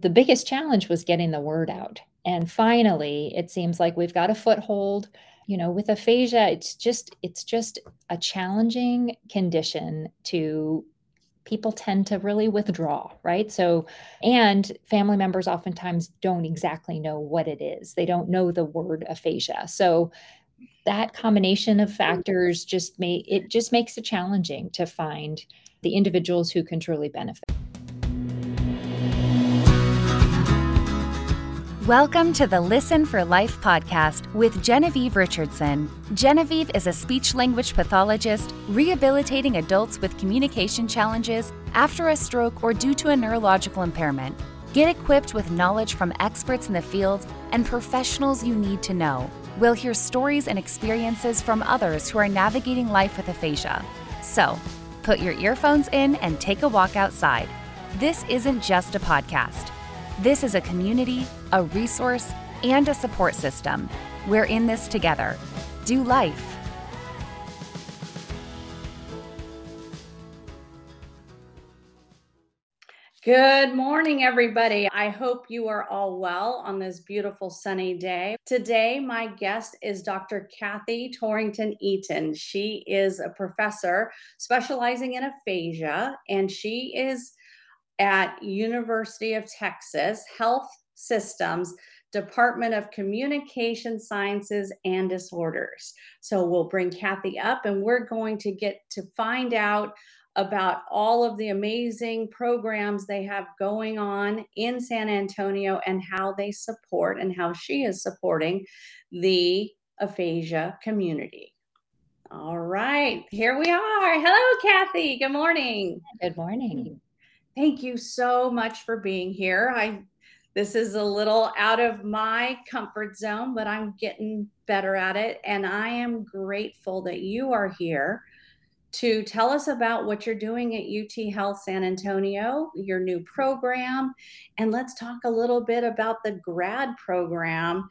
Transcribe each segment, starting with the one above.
The biggest challenge was getting the word out. And finally, it seems like we've got a foothold. You know, with aphasia, it's just it's just a challenging condition to people tend to really withdraw, right? So, and family members oftentimes don't exactly know what it is. They don't know the word aphasia. So, that combination of factors just may it just makes it challenging to find the individuals who can truly benefit. Welcome to the Listen for Life podcast with Genevieve Richardson. Genevieve is a speech language pathologist rehabilitating adults with communication challenges after a stroke or due to a neurological impairment. Get equipped with knowledge from experts in the field and professionals you need to know. We'll hear stories and experiences from others who are navigating life with aphasia. So, put your earphones in and take a walk outside. This isn't just a podcast. This is a community, a resource, and a support system. We're in this together. Do life. Good morning, everybody. I hope you are all well on this beautiful sunny day. Today, my guest is Dr. Cathy Torrington Eaton. She is a professor specializing in aphasia, and she is at University of Texas Health Systems Department of Communication Sciences and Disorders. So we'll bring Cathy up and we're going to get to find out about all of the amazing programs they have going on in San Antonio and how they support and how she is supporting the aphasia community. All right, here we are. Hello, Cathy. Good morning. Good morning. Thank you so much for being here. I this is a little out of my comfort zone, but I'm getting better at it and I am grateful that you are here to tell us about what you're doing at UT Health San Antonio, your new program, and let's talk a little bit about the grad program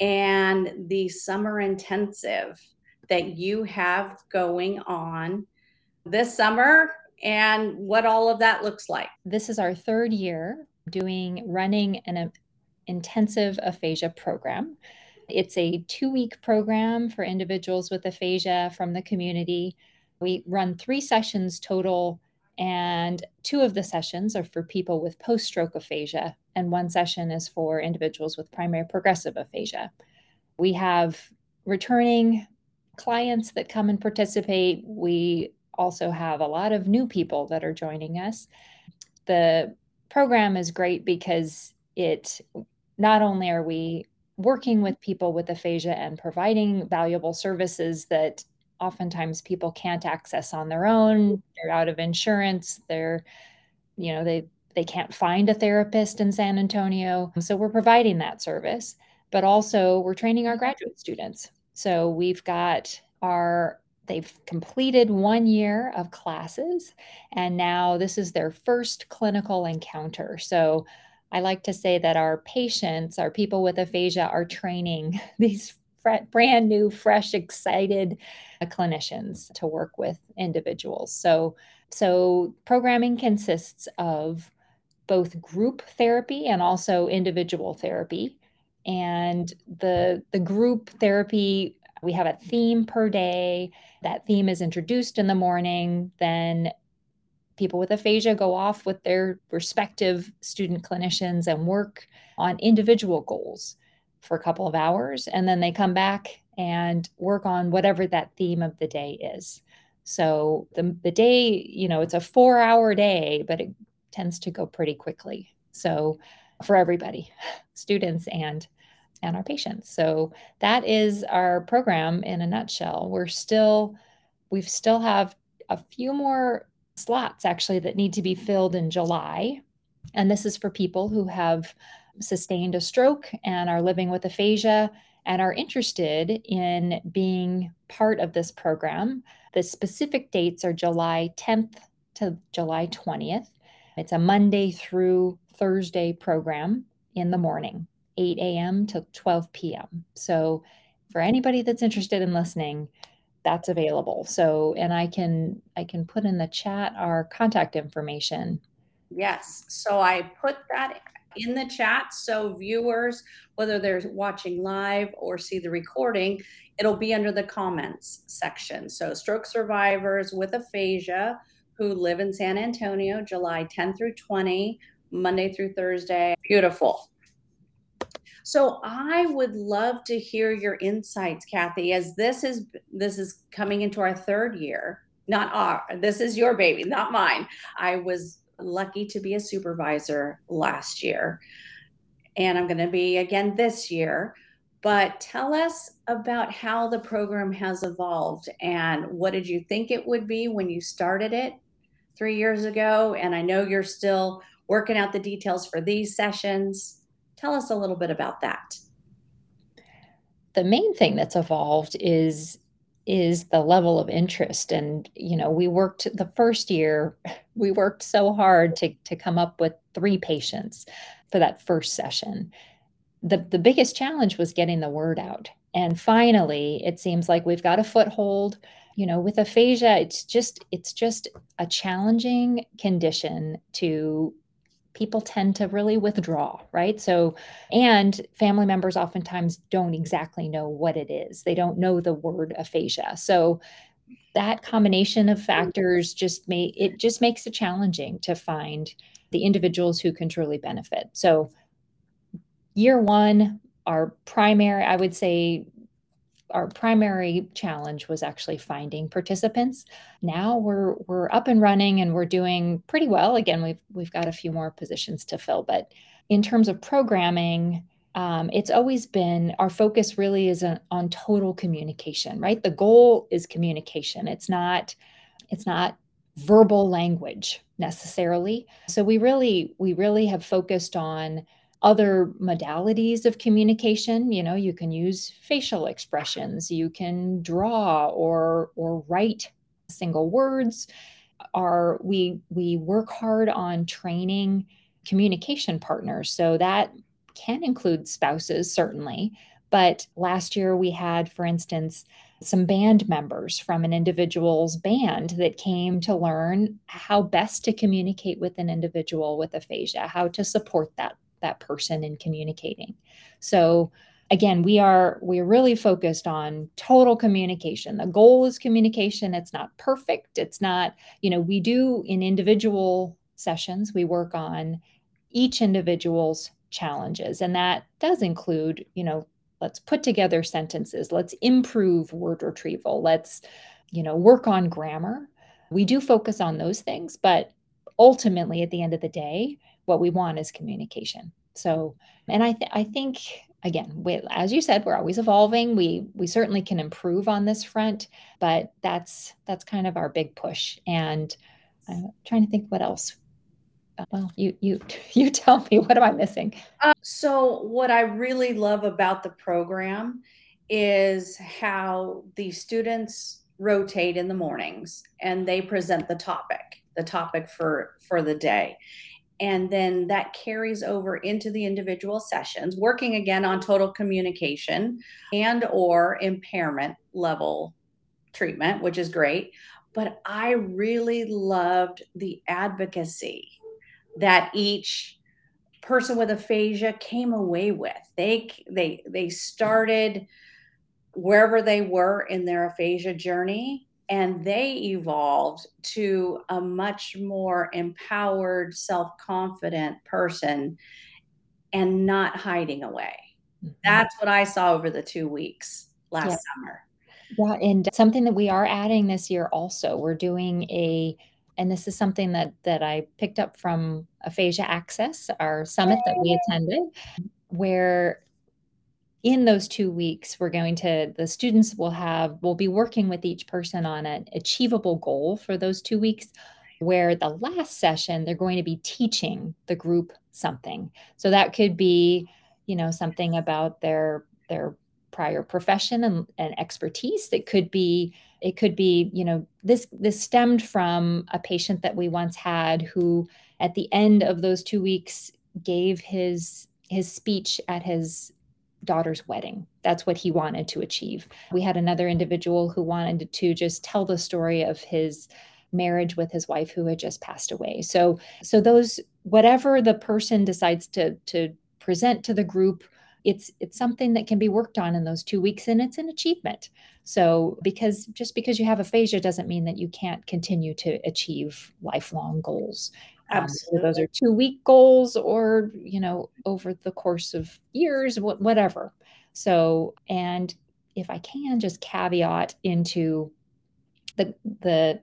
and the summer intensive that you have going on this summer and what all of that looks like. This is our third year doing running an uh, intensive aphasia program. It's a two week program for individuals with aphasia from the community. We run three sessions total, and two of the sessions are for people with post stroke aphasia, and one session is for individuals with primary progressive aphasia. We have returning clients that come and participate. We also have a lot of new people that are joining us. The program is great because it not only are we working with people with aphasia and providing valuable services that oftentimes people can't access on their own they're out of insurance they're you know they they can't find a therapist in San Antonio. So we're providing that service but also we're training our graduate students. So we've got our they've completed one year of classes and now this is their first clinical encounter. So i like to say that our patients our people with aphasia are training these brand new fresh excited clinicians to work with individuals. So so programming consists of both group therapy and also individual therapy. And the the group therapy we have a theme per day. That theme is introduced in the morning. Then people with aphasia go off with their respective student clinicians and work on individual goals for a couple of hours. And then they come back and work on whatever that theme of the day is. So the, the day, you know, it's a four hour day, but it tends to go pretty quickly. So for everybody, students and and our patients. So that is our program in a nutshell. We're still, we've still have a few more slots actually that need to be filled in July. And this is for people who have sustained a stroke and are living with aphasia and are interested in being part of this program. The specific dates are July 10th to July 20th. It's a Monday through Thursday program in the morning. 8 a.m. to 12 p.m. So for anybody that's interested in listening, that's available. So and I can I can put in the chat our contact information. Yes. So I put that in the chat. So, viewers, whether they're watching live or see the recording, it'll be under the comments section. So, stroke survivors with aphasia who live in San Antonio, July 10 through 20, Monday through Thursday. Beautiful. So I would love to hear your insights, Cathy, as this is this is coming into our third year. Not our, this is your baby, not mine. I was lucky to be a supervisor last year, and I'm going to be again this year. But tell us about how the program has evolved and what did you think it would be when you started it three years ago? And I know you're still working out the details for these sessions. Tell us a little bit about that. The main thing that's evolved is is the level of interest. And you know we worked the first year we worked so hard to to come up with three patients for that first session. The the biggest challenge was getting the word out. And finally it seems like we've got a foothold. You know with aphasia it's just it's just a challenging condition to people tend to really withdraw, right? So, and family members oftentimes don't exactly know what it is. They don't know the word aphasia. So, that combination of hmm. factors just may it just makes it challenging to find the individuals who can truly benefit. So, year 1, our primary, I would say our primary challenge was actually finding participants. Now we're we're up and running and we're doing pretty well. Again, we've we've got a few more positions to fill, but in terms of programming, um, it's always been our focus really is on, on total communication, right? The goal is communication. It's not it's not verbal language necessarily. So we really we really have focused on other modalities of communication. You know you can use facial expressions you can draw or or write single words. Are we we work hard on training communication partners so that can include spouses certainly. But last year we had for instance some band members from an individual's band that came to learn how best to communicate with an individual with aphasia how to support that that person in communicating. So again, we are we're really focused on total communication. The goal is communication. It's not perfect. It's not, you know, we do in individual sessions, we work on each individual's challenges and that does include, you know, let's put together sentences, let's improve word retrieval, let's, you know, work on grammar. We do focus on those things, but ultimately at the end of the day, what we want is communication. So, and I th- I think again, we, as you said, we're always evolving. We we certainly can improve on this front, but that's that's kind of our big push. And I'm trying to think what else. Uh, well, you you you tell me what am I missing? Uh, so, what I really love about the program is how the students rotate in the mornings and they present the topic the topic for for the day and then that carries over into the individual sessions working again on total communication and or impairment level treatment which is great. But i really loved the advocacy that each person with aphasia came away with. They they they started wherever they were in their aphasia journey and they evolved to a much more empowered, self confident person and not hiding away. Mm-hmm. That's what I saw over the two weeks last yeah. summer. Yeah, and something that we are adding this year also, we're doing a and this is something that that I picked up from Aphasia Access, our summit that we attended, where in those two weeks we're going to the students will have will be working with each person on an achievable goal for those two weeks where the last session they're going to be teaching the group something. So that could be you know something about their their prior profession and, and expertise. That could be it could be you know this this stemmed from a patient that we once had who at the end of those two weeks gave his his speech at his daughter's wedding. That's what he wanted to achieve. We had another individual who wanted to just tell the story of his marriage with his wife who had just passed away. So so those whatever the person decides to to present to the group it's it's something that can be worked on in those two weeks and it's an achievement so because just because you have aphasia doesn't mean that you can't continue to achieve lifelong goals Absolutely. Um, those are two week goals or you know over the course of years whatever so and if i can just caveat into the the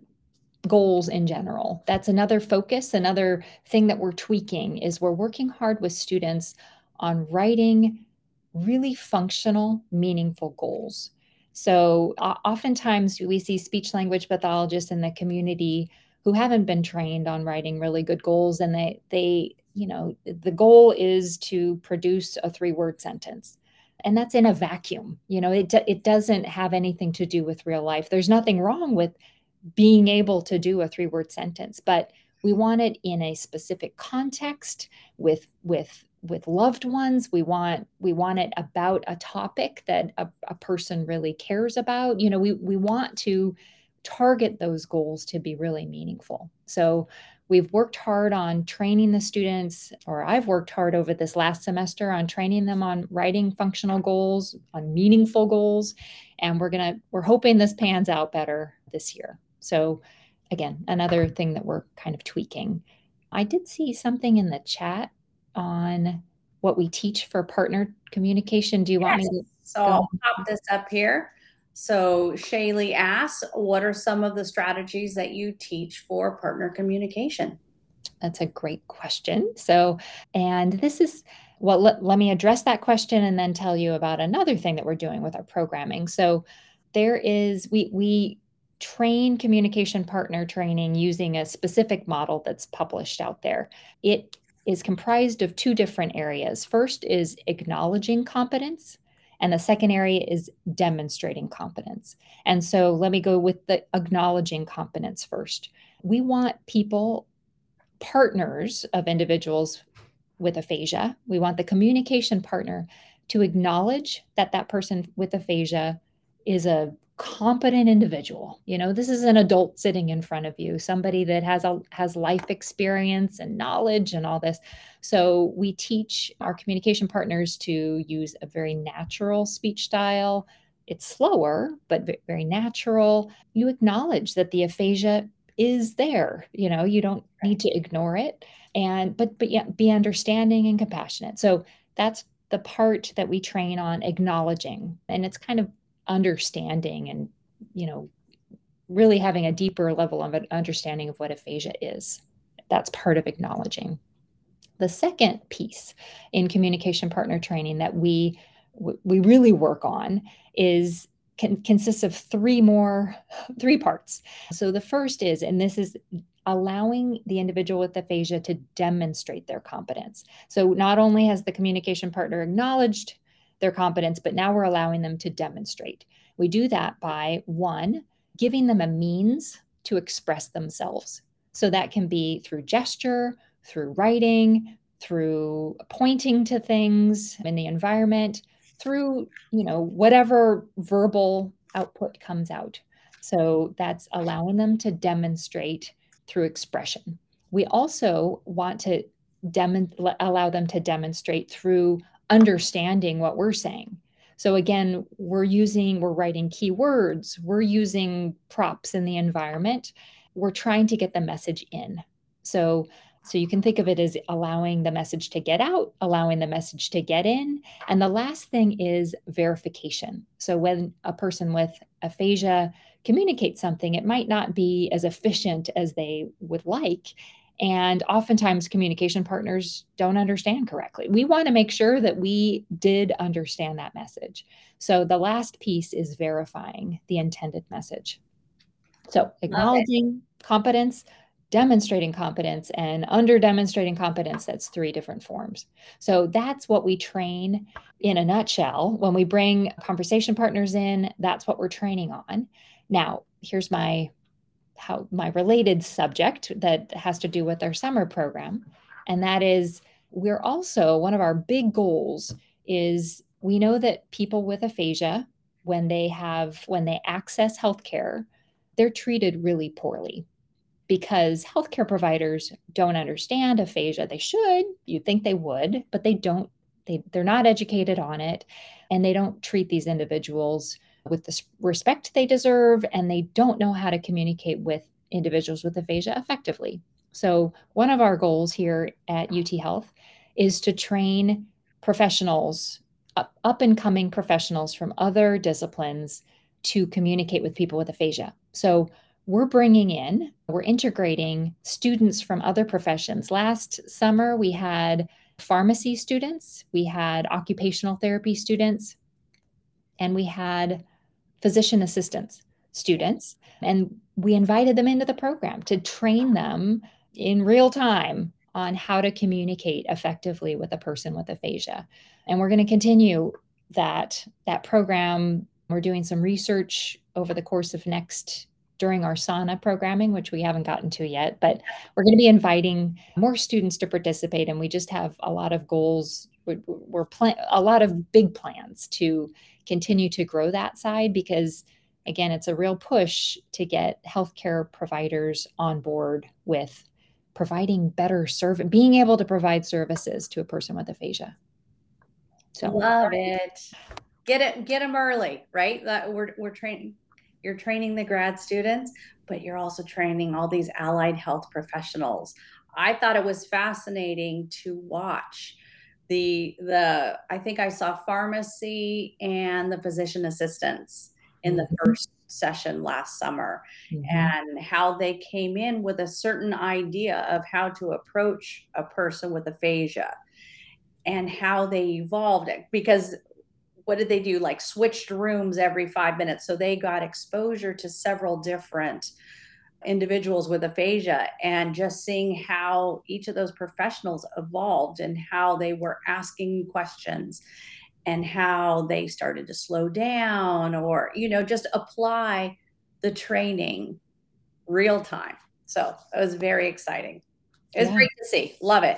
goals in general. That's another focus, another thing that we're tweaking is we're working hard with students on writing really functional, meaningful goals. So uh, oftentimes we see speech language pathologists in the community who haven't been trained on writing really good goals and they they you know the goal is to produce a three word sentence and that's in a vacuum you know it it doesn't have anything to do with real life. There's nothing wrong with being able to do a three word sentence but we want it in a specific context with with with loved ones. We want we want it about a topic that a, a person really cares about. You know we we want to target those goals to be really meaningful so we've worked hard on training the students or i've worked hard over this last semester on training them on writing functional goals on meaningful goals and we're going to we're hoping this pans out better this year so, again, another thing that we're kind of tweaking. I did see something in the chat on what we teach for partner communication. Do you yes. want me to? So I'll pop this up here. So Shaylee asks, what are some of the strategies that you teach for partner communication? That's a great question. So, and this is, well, let, let me address that question and then tell you about another thing that we're doing with our programming. So, there is, we, we train communication partner training using a specific model that's published out there. It is comprised of two different areas. First is acknowledging competence, and the second area is demonstrating competence. And so let me go with the acknowledging competence first. We want people, partners of individuals with aphasia, we want the communication partner to acknowledge that that person with aphasia is a competent individual. You know this is an adult sitting in front of you somebody that has a has life experience and knowledge and all this. So we teach our communication partners to use a very natural speech style. It's slower but very natural. You acknowledge that the aphasia is there you know you don't need to ignore it. And but but yeah be understanding and compassionate. So that's the part that we train on acknowledging. And it's kind of understanding and you know really having a deeper level of an understanding of what aphasia is. That's part of acknowledging. The second piece in communication partner training that we we really work on is can, consists of three more three parts. So the first is and this is allowing the individual with aphasia to demonstrate their competence. So not only has the communication partner acknowledged their competence, but now we're allowing them to demonstrate. We do that by one, giving them a means to express themselves. So that can be through gesture, through writing, through pointing to things in the environment, through, you know, whatever verbal output comes out. So that's allowing them to demonstrate through expression. We also want to dem- allow them to demonstrate through understanding what we're saying. So again, we're using, we're writing keywords, we're using props in the environment. We're trying to get the message in. So so you can think of it as allowing the message to get out, allowing the message to get in. And the last thing is verification. So when a person with aphasia communicates something, it might not be as efficient as they would like. And oftentimes, communication partners don't understand correctly. We want to make sure that we did understand that message. So, the last piece is verifying the intended message. So, acknowledging competence, demonstrating competence, and under demonstrating competence, that's three different forms. So, that's what we train in a nutshell. When we bring conversation partners in, that's what we're training on. Now, here's my how my related subject that has to do with our summer program and that is we're also one of our big goals is we know that people with aphasia when they have when they access healthcare they're treated really poorly because healthcare providers don't understand aphasia. They should, you'd think they would, but they don't. They, they're not educated on it and they don't treat these individuals with the respect they deserve and they don't know how to communicate with individuals with aphasia effectively. So, one of our goals here at UT Health is to train professionals, up, and coming professionals from other disciplines to communicate with people with aphasia. So, we're bringing in, we're integrating students from other professions. Last summer, we had pharmacy students, we had occupational therapy students, and we had physician assistants students. And we invited them into the program to train them in real time on how to communicate effectively with a person with aphasia. And we're going to continue that that program. We're doing some research over the course of next during our SANA programming, which we haven't gotten to yet, but we're going to be inviting more students to participate. And we just have a lot of goals. We're, we're plan- a lot of big plans to continue to grow that side because, again, it's a real push to get healthcare providers on board with providing better service, being able to provide services to a person with aphasia. So love it. Get it, get them early, right? That we're we're training. You're training the grad students, but you're also training all these allied health professionals. I thought it was fascinating to watch the the I think I saw pharmacy and the physician assistants in the mm-hmm. first session last summer mm-hmm. and how they came in with a certain idea of how to approach a person with aphasia and how they evolved it because what did they do like switched rooms every 5 minutes so they got exposure to several different individuals with aphasia and just seeing how each of those professionals evolved and how they were asking questions and how they started to slow down or you know just apply the training real time. So it was very exciting. It was yeah. great to see. Love it.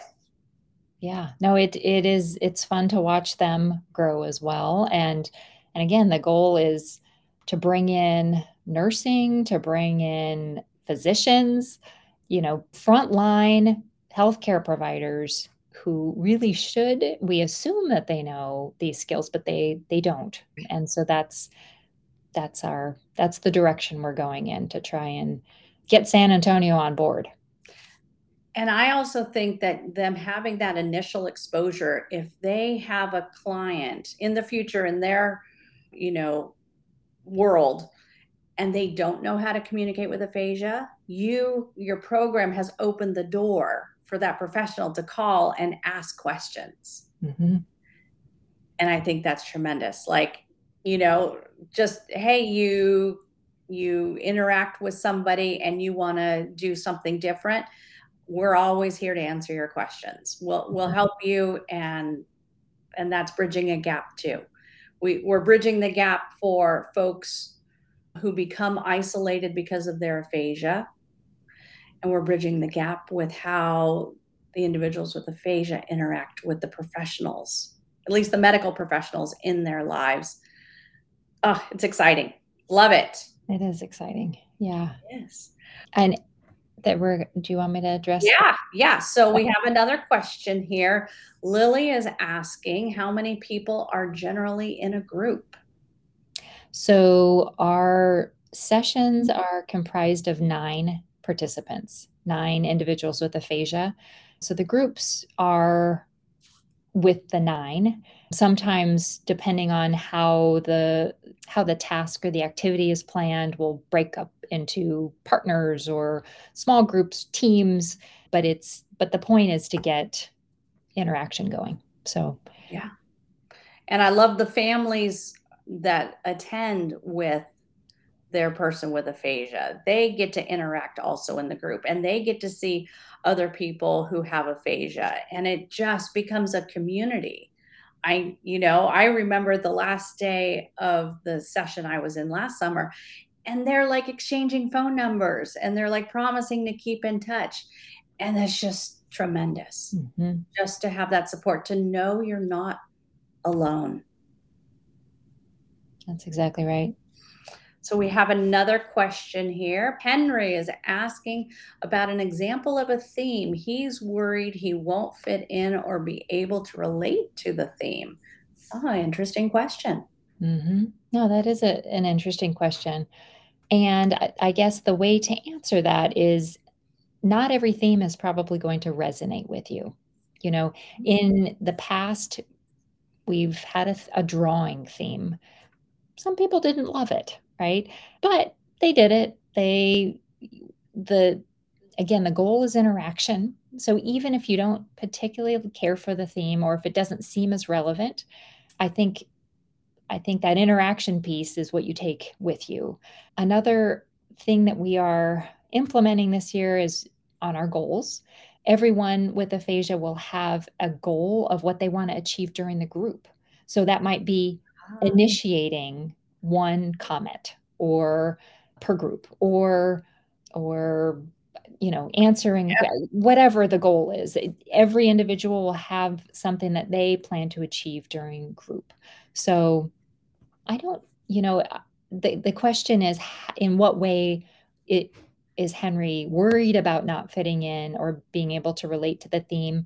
Yeah. No it it is it's fun to watch them grow as well. And and again the goal is to bring in nursing to bring in physicians you know frontline healthcare providers who really should we assume that they know these skills but they they don't. And so that's that's our that's the direction we're going in to try and get San Antonio on board. And I also think that them having that initial exposure, if they have a client in the future in their, you know, world and they don't know how to communicate with aphasia, you your program has opened the door for that professional to call and ask questions. Mm-hmm. And I think that's tremendous. Like, you know, just hey, you you interact with somebody and you want to do something different, we're always here to answer your questions. We'll we'll mm-hmm. help you and and that's bridging a gap too. We we're bridging the gap for folks who become isolated because of their aphasia and we're bridging the gap with how the individuals with aphasia interact with the professionals, at least the medical professionals in their lives. Oh, it's exciting. Love it. It is exciting. Yeah. Yes. And that we're do you want me to address yeah yeah so we have another question here lily is asking how many people are generally in a group so our sessions mm-hmm. are comprised of nine participants, nine individuals with aphasia. So the groups are with the nine. Sometimes, depending on how the how the task or the activity is planned, we'll break up into partners or small groups, teams. But it's but the point is to get interaction going. So yeah, and I love the families that attend with their person with aphasia. They get to interact also in the group and they get to see other people who have aphasia and it just becomes a community. I, you know, I remember the last day of the session I was in last summer and they're like exchanging phone numbers and they're like promising to keep in touch. And that's just tremendous mm-hmm. just to have that support, to know you're not alone. That's exactly right. So we have another question here. Henry is asking about an example of a theme. He's worried he won't fit in or be able to relate to the theme. Oh, interesting question. Mm-hmm. No, that is a, an interesting question. And I, I guess the way to answer that is not every theme is probably going to resonate with you. You know, in the past, we've had a, a drawing theme. Some people didn't love it, right? But they did it. They, the, again, the goal is interaction. So even if you don't particularly care for the theme or if it doesn't seem as relevant, I think I think that interaction piece is what you take with you. Another thing that we are implementing this year is on our goals. Everyone with aphasia will have a goal of what they want to achieve during the group. So that might be. Initiating one comment or per group or or you know answering yeah. whatever the goal is. Every individual will have something that they plan to achieve during group. So i don't you know the, the question is in what way it is henry worried about not fitting in or being able to relate to the theme?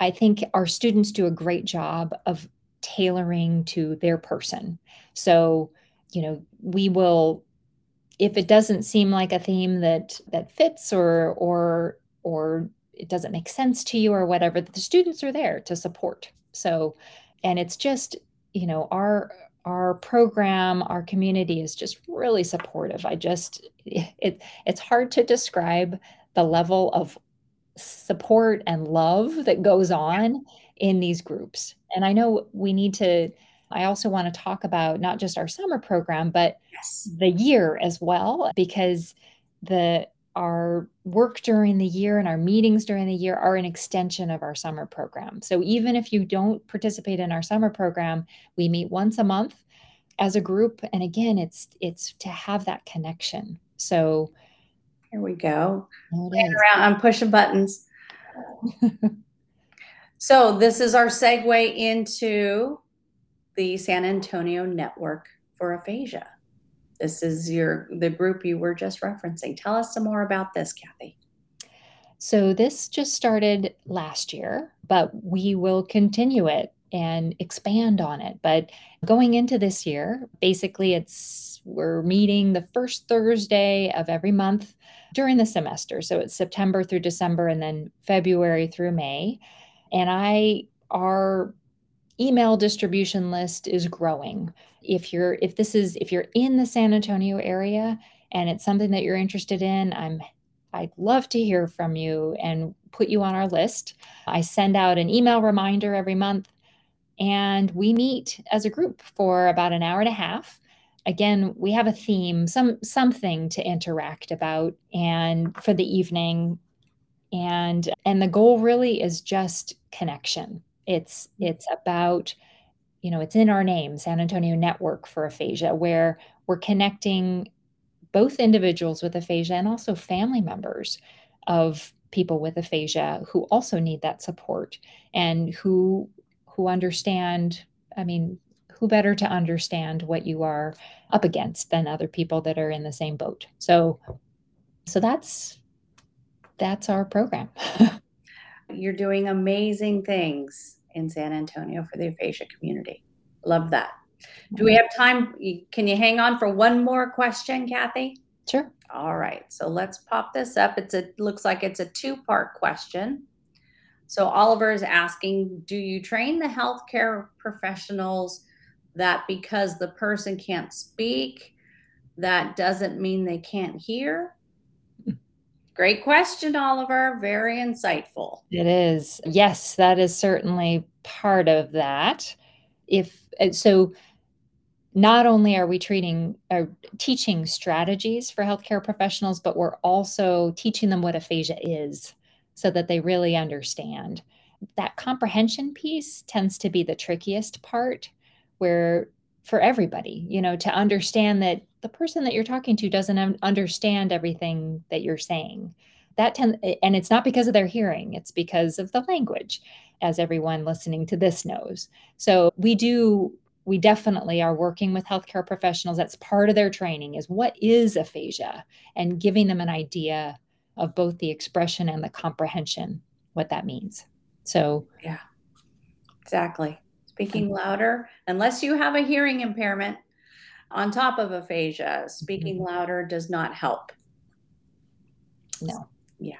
I think our students do a great job of tailoring to their person. So you know we will if it doesn't seem like a theme that that fits or or or it doesn't make sense to you or whatever the students are there to support. So and it's just you know our our program our community is just really supportive. I just it it's hard to describe the level of support and love that goes on in these groups and i know we need to I also want to talk about not just our summer program, but yes. the year as well, because the our work during the year and our meetings during the year are an extension of our summer program. So even if you don't participate in our summer program, we meet once a month as a group and again it's it's to have that connection. So here we go. Around, I'm pushing buttons. so this is our segue into the San Antonio Network for Aphasia. This is your the group you were just referencing. Tell us some more about this, Cathy. So this just started last year, but we will continue it and expand on it. But going into this year, basically it's we're meeting the first Thursday of every month during the semester. So it's September through December and then February through May. And I our email distribution list is growing. If you're if this is if you're in the San Antonio area and it's something that you're interested in, I'm I'd love to hear from you and put you on our list. I send out an email reminder every month and we meet as a group for about an hour and a half. Again, we have a theme, some something to interact about and for the evening and and the goal really is just connection it's mm. it's about you know, it's in our name, San Antonio Network for Aphasia, where we're connecting both individuals with aphasia and also family members of people with aphasia who also need that support and who who understand i mean who better to understand what you are up against than other people that are in the same boat so so that's that's our program you're doing amazing things in San Antonio for the aphasia community. Love that. Do we have time? Can you hang on for one more question, Cathy? Sure. All right. So let's pop this up. It's a looks like it's a two-part question. So Oliver is asking, do you train the healthcare professionals that because the person can't speak, that doesn't mean they can't hear? Great question, Oliver. Very insightful. It is. Yes, that is certainly part of that. If so, not only are we treating uh, teaching strategies for healthcare professionals, but we're also teaching them what aphasia is so that they really understand. That comprehension piece tends to be the trickiest part where for everybody, you know, to understand that the person that you're talking to doesn't understand everything that you're saying. That tend, and it's not because of their hearing, it's because of the language, as everyone listening to this knows. So we do we definitely are working with healthcare professionals. That's part of their training is what is aphasia and giving them an idea of both the expression and the comprehension, what that means. So, yeah, exactly. Speaking louder, unless you have a hearing impairment on top of aphasia, speaking mm-hmm. louder does not help. No. Yeah.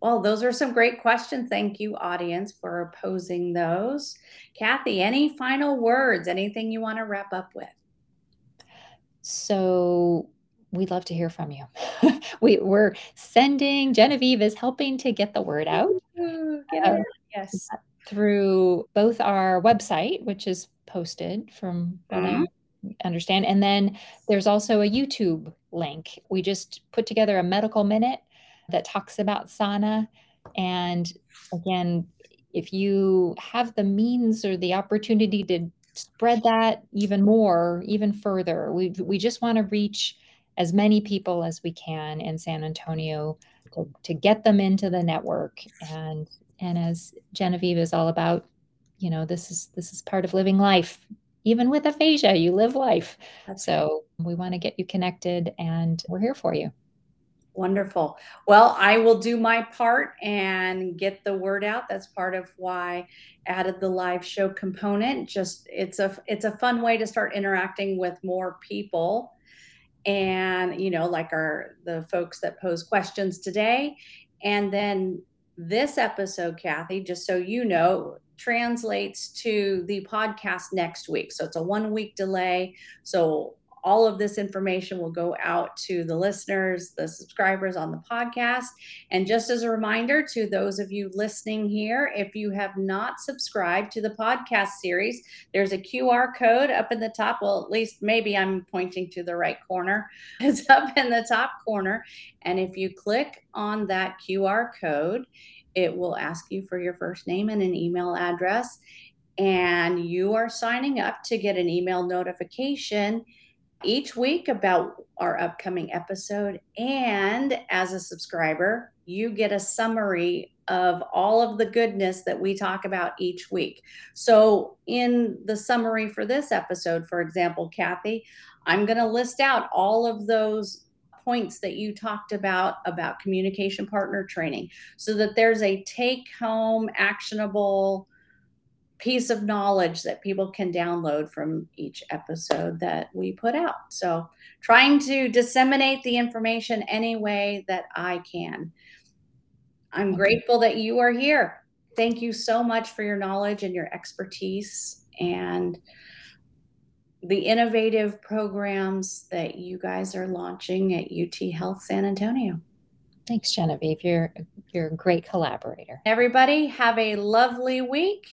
Well, those are some great questions. Thank you, audience, for posing those. Cathy, any final words? Anything you want to wrap up with? So, we'd love to hear from you. we, we're sending, Genevieve is helping to get the word out. Uh, yes. Through both our website, which is posted from what mm-hmm. I understand, and then there's also a YouTube link. We just put together a medical minute that talks about SANA. And again, if you have the means or the opportunity to spread that even more, even further, we, we just want to reach as many people as we can in San Antonio to, to get them into the network. And and as Genevieve is all about, you know, this is this is part of living life. Even with aphasia, you live life. That's so we want to get you connected and we're here for you. Wonderful. Well, I will do my part and get the word out. That's part of why I added the live show component. Just it's a it's a fun way to start interacting with more people. And you know, like our the folks that pose questions today. And then this episode, Cathy, just so you know, translates to the podcast next week. So it's a one week delay. So all of this information will go out to the listeners, the subscribers on the podcast. And just as a reminder to those of you listening here, if you have not subscribed to the podcast series, there's a QR code up in the top. Well, at least maybe I'm pointing to the right corner. It's up in the top corner. And if you click on that QR code, it will ask you for your first name and an email address. And you are signing up to get an email notification each week about our upcoming episode. And as a subscriber, you get a summary of all of the goodness that we talk about each week. So, in the summary for this episode, for example, Cathy, I'm going to list out all of those points that you talked about about communication partner training so that there's a take home actionable piece of knowledge that people can download from each episode that we put out. So, trying to disseminate the information any way that I can. I'm grateful that you are here. Thank you so much for your knowledge and your expertise and the innovative programs that you guys are launching at UT Health San Antonio. Thanks, Genevieve. You're you're a great collaborator. Everybody, have a lovely week.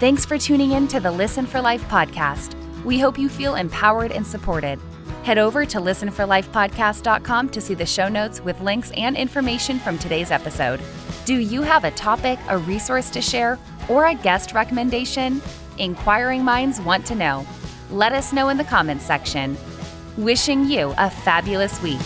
Thanks for tuning in to the Listen for Life podcast. We hope you feel empowered and supported. Head over to listenforlifepodcast.com to see the show notes with links and information from today's episode. Do you have a topic, a resource to share, or a guest recommendation? Inquiring minds want to know. Let us know in the comments section. Wishing you a fabulous week.